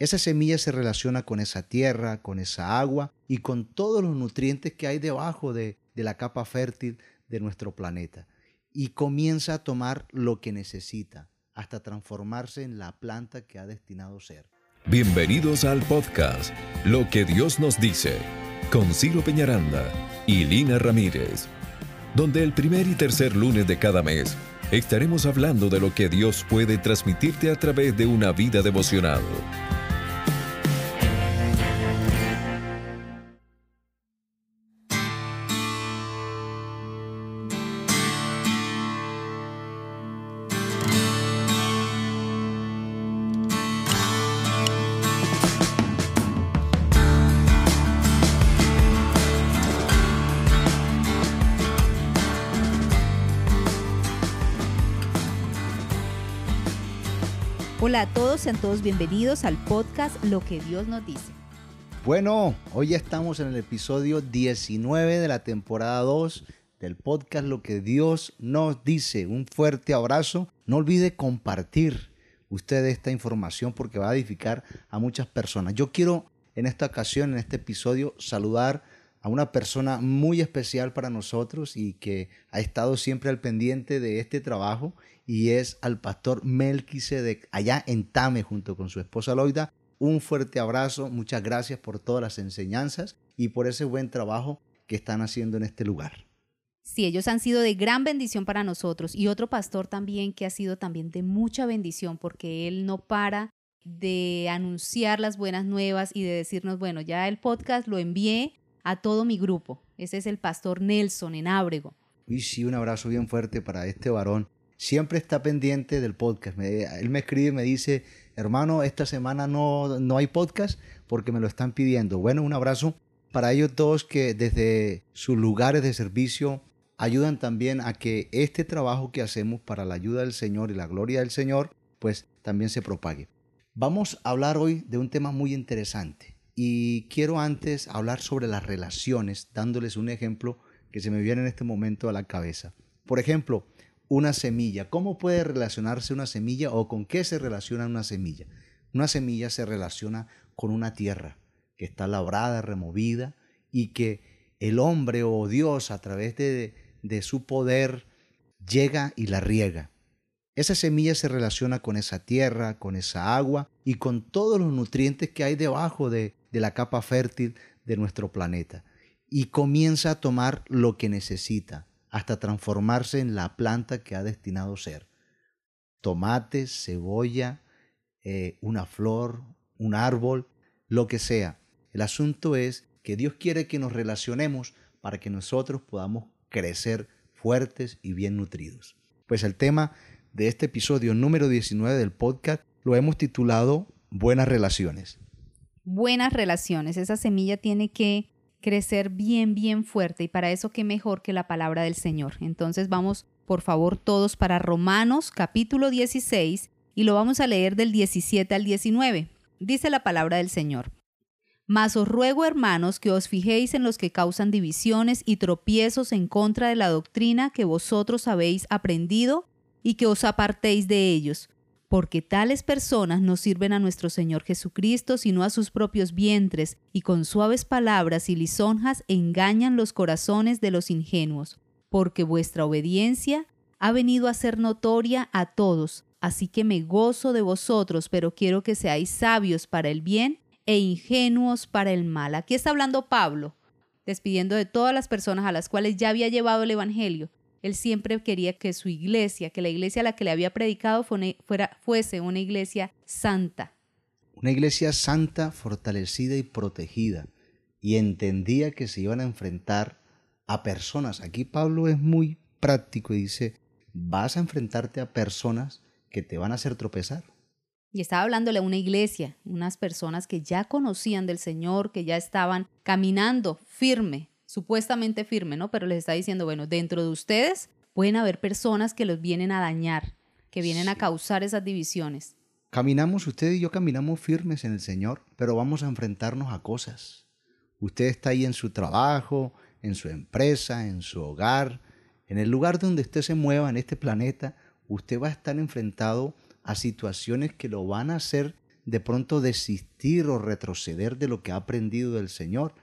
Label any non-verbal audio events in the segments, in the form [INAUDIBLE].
Esa semilla se relaciona con esa tierra, con esa agua y con todos los nutrientes que hay debajo de, la capa fértil de nuestro planeta. Y comienza a tomar lo que necesita hasta transformarse en la planta que ha destinado ser. Bienvenidos al podcast Lo que Dios nos dice con Ciro Peñaranda y Lina Ramírez, donde el primer y tercer lunes de cada mes estaremos hablando de lo que Dios puede transmitirte a través de una vida devocional. Hola a todos, sean todos bienvenidos al podcast Lo que Dios nos dice. Bueno, hoy estamos en el episodio 19 de la temporada 2 del podcast Lo que Dios nos dice. Un fuerte abrazo. No olvide compartir usted esta información porque va a edificar a muchas personas. Yo quiero en esta ocasión, en este episodio, saludar a una persona muy especial para nosotros y que ha estado siempre al pendiente de este trabajo y es al pastor Melquisedec allá en Tame junto con su esposa Loida. Un fuerte abrazo, muchas gracias por todas las enseñanzas y por ese buen trabajo que están haciendo en este lugar. Sí, ellos han sido de gran bendición para nosotros y otro pastor también que ha sido también de mucha bendición porque él no para de anunciar las buenas nuevas y de decirnos, bueno, ya el podcast lo envié a todo mi grupo. Ese es el pastor Nelson en Ábrego. Y sí, un abrazo bien fuerte para este varón siempre está pendiente del podcast. él me escribe y me dice, hermano, esta semana no, no hay podcast porque me lo están pidiendo. Bueno, un abrazo para ellos todos que desde sus lugares de servicio ayudan también a que este trabajo que hacemos para la ayuda del Señor y la gloria del Señor, pues también se propague. Vamos a hablar hoy de un tema muy interesante y quiero antes hablar sobre las relaciones, dándoles un ejemplo que se me viene en este momento a la cabeza. Por ejemplo, una semilla. ¿Cómo puede relacionarse una semilla o con qué se relaciona una semilla? Una semilla se relaciona con una tierra que está labrada, removida y que el hombre o Dios a través de, su poder llega y la riega. Esa semilla se relaciona con esa tierra, con esa agua y con todos los nutrientes que hay debajo de, de la capa fértil de nuestro planeta. Y comienza a tomar lo que necesita hasta transformarse en la planta que ha destinado ser. Tomate, cebolla, eh, una flor, un árbol, lo que sea. El asunto es que Dios quiere que nos relacionemos para que nosotros podamos crecer fuertes y bien nutridos. Pues el tema de este episodio número 19 del podcast lo hemos titulado Buenas relaciones. Buenas relaciones. Esa semilla tiene que crecer bien, bien fuerte y para eso qué mejor que la palabra del Señor. Entonces vamos, por favor, todos para Romanos capítulo 16 y lo vamos a leer del 17 al 19. Dice la palabra del Señor. Mas os ruego, hermanos, que os fijéis en los que causan divisiones y tropiezos en contra de la doctrina que vosotros habéis aprendido y que os apartéis de ellos porque tales personas no sirven a nuestro Señor Jesucristo, sino a sus propios vientres, y con suaves palabras y lisonjas engañan los corazones de los ingenuos, porque vuestra obediencia ha venido a ser notoria a todos, así que me gozo de vosotros, pero quiero que seáis sabios para el bien e ingenuos para el mal. Aquí está hablando Pablo, despidiendo de todas las personas a las cuales ya había llevado el Evangelio, él siempre quería que su iglesia, que la iglesia a la que le había predicado fuera, fuese una iglesia santa. Una iglesia santa, fortalecida y protegida. Y entendía que se iban a enfrentar a personas. Aquí Pablo es muy práctico y dice, vas a enfrentarte a personas que te van a hacer tropezar. Y estaba hablándole a una iglesia, unas personas que ya conocían del Señor, que ya estaban caminando firme supuestamente firme, ¿no? Pero les está diciendo, bueno, dentro de ustedes pueden haber personas que los vienen a dañar, que vienen a causar esas divisiones. Caminamos, usted y yo caminamos firmes en el Señor, pero vamos a enfrentarnos a cosas. Usted está ahí en su trabajo, en su empresa, en su hogar, en el lugar donde usted se mueva en este planeta, usted va a estar enfrentado a situaciones que lo van a hacer de pronto desistir o retroceder de lo que ha aprendido del Señor.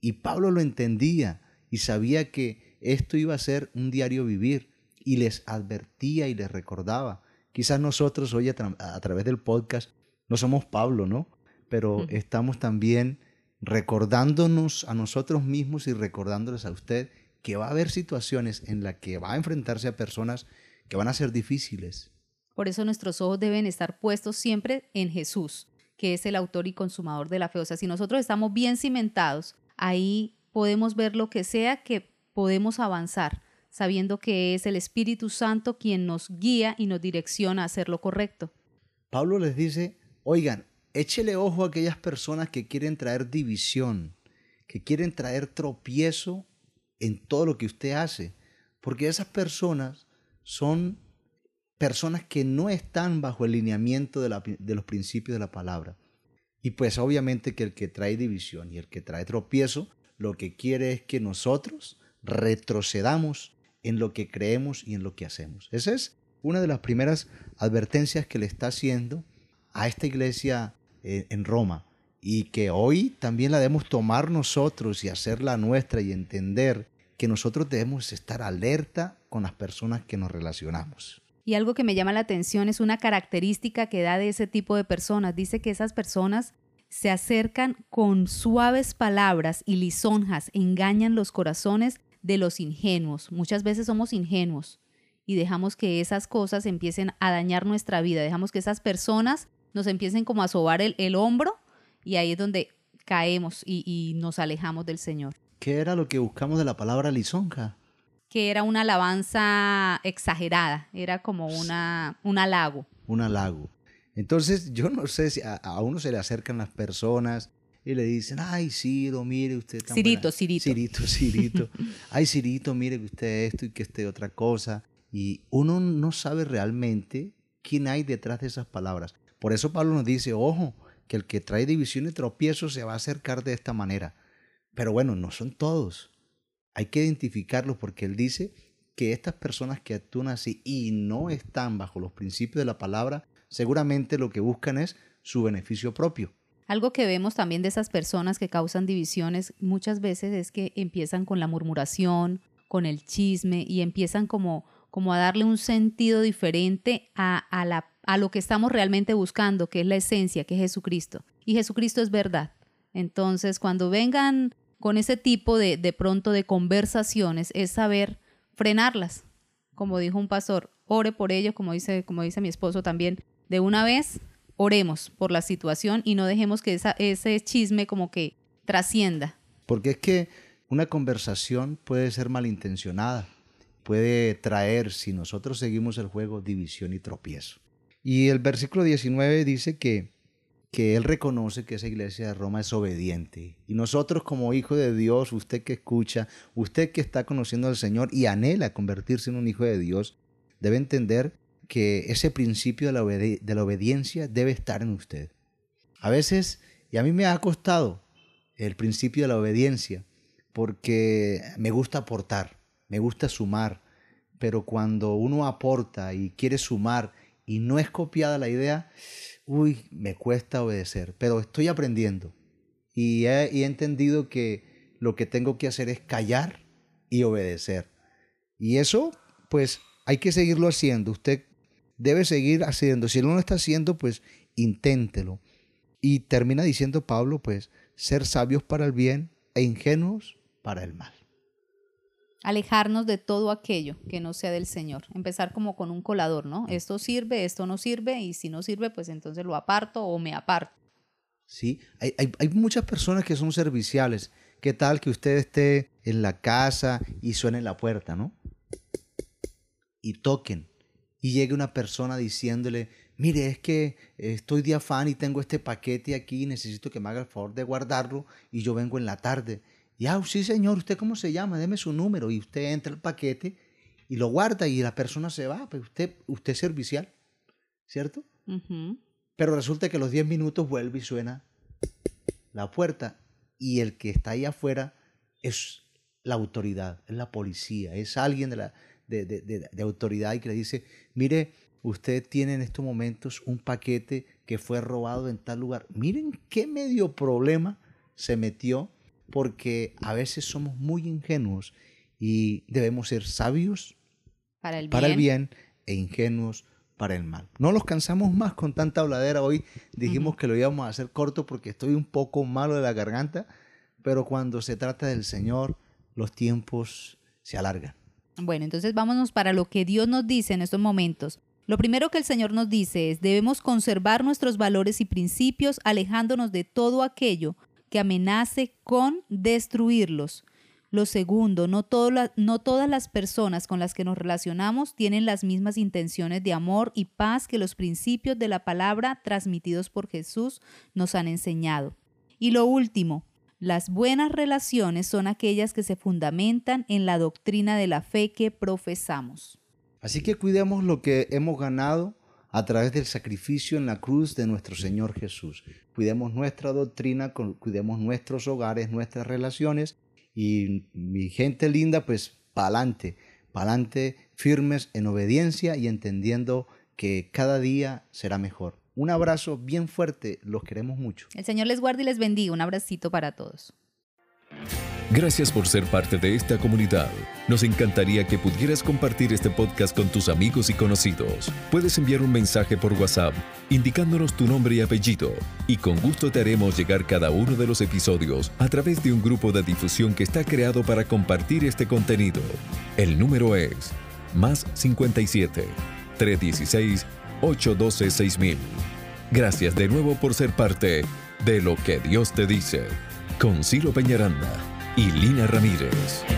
Y Pablo lo entendía y sabía que esto iba a ser un diario vivir y les advertía y les recordaba. Quizás nosotros hoy a, través del podcast no somos Pablo, ¿no? Pero estamos también recordándonos a nosotros mismos y recordándoles a usted que va a haber situaciones en las que va a enfrentarse a personas que van a ser difíciles. Por eso nuestros ojos deben estar puestos siempre en Jesús, que es el autor y consumador de la fe. O sea, si nosotros estamos bien cimentados, ahí podemos ver lo que sea que podemos avanzar, sabiendo que es el Espíritu Santo quien nos guía y nos direcciona a hacer lo correcto. Pablo les dice, oigan, échele ojo a aquellas personas que quieren traer división, que quieren traer tropiezo en todo lo que usted hace, porque esas personas son personas que no están bajo el lineamiento de, de, los principios de la palabra. Y pues obviamente que el que trae división y el que trae tropiezo, lo que quiere es que nosotros retrocedamos en lo que creemos y en lo que hacemos. Esa es una de las primeras advertencias que le está haciendo a esta iglesia eh, en Roma y que hoy también la debemos tomar nosotros y hacerla nuestra y entender que nosotros debemos estar alerta con las personas que nos relacionamos. Y algo que me llama la atención es una característica que da de ese tipo de personas. Dice que esas personas se acercan con suaves palabras y lisonjas, engañan los corazones de los ingenuos. Muchas veces somos ingenuos y dejamos que esas cosas empiecen a dañar nuestra vida, dejamos que esas personas nos empiecen como a sobar el, hombro y ahí es donde caemos y, nos alejamos del Señor. ¿Qué era lo que buscamos de la palabra lisonja? Que era una alabanza exagerada, era como una, un halago. Un halago. Entonces, yo no sé si a, uno se le acercan las personas y le dicen, ay, Ciro, mire usted. Tan Cirito, Cirito. Cirito, [LAUGHS] Cirito. ay, Cirito, mire usted esto y que esté otra cosa. Y uno no sabe realmente quién hay detrás de esas palabras. Por eso Pablo nos dice, ojo, que el que trae división y tropiezo se va a acercar de esta manera. Pero bueno, no son todos. Hay que identificarlos porque él dice que estas personas que actúan así y no están bajo los principios de la palabra, seguramente lo que buscan es su beneficio propio. Algo que vemos también de esas personas que causan divisiones muchas veces es que empiezan con la murmuración, con el chisme y empiezan como, como a darle un sentido diferente a, a la a lo que estamos realmente buscando, que es la esencia, que es Jesucristo. Y Jesucristo es verdad. Entonces, cuando vengan con ese tipo de, de pronto de conversaciones, es saber frenarlas. Como dijo un pastor, ore por ellos, como dice, como dice mi esposo también, de una vez oremos por la situación y no dejemos que esa, ese chisme como que trascienda. Porque es que una conversación puede ser malintencionada, puede traer, si nosotros seguimos el juego, división y tropiezo. Y el versículo 19 dice que, que él reconoce que esa iglesia de Roma es obediente. Y nosotros como hijo de Dios, usted que escucha, usted que está conociendo al Señor y anhela convertirse en un hijo de Dios, debe entender que ese principio de la, obediencia debe estar en usted. A veces, y a mí me ha costado el principio de la obediencia, porque me gusta aportar, me gusta sumar, pero cuando uno aporta y quiere sumar y no es copiada la idea, uy, me cuesta obedecer, pero estoy aprendiendo y he, entendido que lo que tengo que hacer es callar y obedecer. Y eso, pues, hay que seguirlo haciendo. Usted debe seguir haciendo. Si él no lo está haciendo, pues, inténtelo. Y termina diciendo Pablo, pues, ser sabios para el bien e ingenuos para el mal alejarnos de todo aquello que no sea del Señor. Empezar como con un colador, ¿no? Esto sirve, esto no sirve, y si no sirve, pues entonces lo aparto o me aparto. Sí, hay, hay, muchas personas que son serviciales. ¿Qué tal que usted esté en la casa y suene la puerta, ¿no? Y toquen. Y llegue una persona diciéndole, mire, es que estoy de afán y tengo este paquete aquí, necesito que me haga el favor de guardarlo y yo vengo en la tarde ya, sí, señor, ¿usted cómo se llama? Deme su número. Y usted entra al paquete y lo guarda y la persona se va. Pues usted, usted es servicial, ¿cierto? Pero resulta que a los 10 minutos vuelve y suena la puerta y el que está ahí afuera es la autoridad, es la policía, es alguien de, la, de, de, de autoridad y que le dice, mire, usted tiene en estos momentos un paquete que fue robado en tal lugar. Miren qué medio problema se metió porque a veces somos muy ingenuos y debemos ser sabios para el bien, el bien e ingenuos para el mal. No los cansamos más con tanta habladera. Hoy dijimos que lo íbamos a hacer corto porque estoy un poco malo de la garganta, pero cuando se trata del Señor, los tiempos se alargan. Bueno, entonces vámonos para lo que Dios nos dice en estos momentos. Lo primero que el Señor nos dice es, debemos conservar nuestros valores y principios alejándonos de todo aquello que amenace con destruirlos. Lo segundo, no, no, todas las personas con las que nos relacionamos tienen las mismas intenciones de amor y paz que los principios de la palabra transmitidos por Jesús nos han enseñado. Y lo último, las buenas relaciones son aquellas que se fundamentan en la doctrina de la fe que profesamos. Así que cuidemos lo que hemos ganado a través del sacrificio en la cruz de nuestro Señor Jesús. Cuidemos nuestra doctrina, cuidemos nuestros hogares, nuestras relaciones y mi gente linda, pues pa'lante, pa'lante, firmes en obediencia y entendiendo que cada día será mejor. Un abrazo bien fuerte, los queremos mucho. El Señor les guarde y les bendiga. Un abracito para todos. Gracias por ser parte de esta comunidad. Nos encantaría que pudieras compartir este podcast con tus amigos y conocidos. Puedes enviar un mensaje por WhatsApp indicándonos tu nombre y apellido y con gusto te haremos llegar cada uno de los episodios a través de un grupo de difusión que está creado para compartir este contenido. El número es más 57 316 812 6000. Gracias de nuevo por ser parte de lo que Dios te dice con Ciro Peñaranda y Lina Ramírez.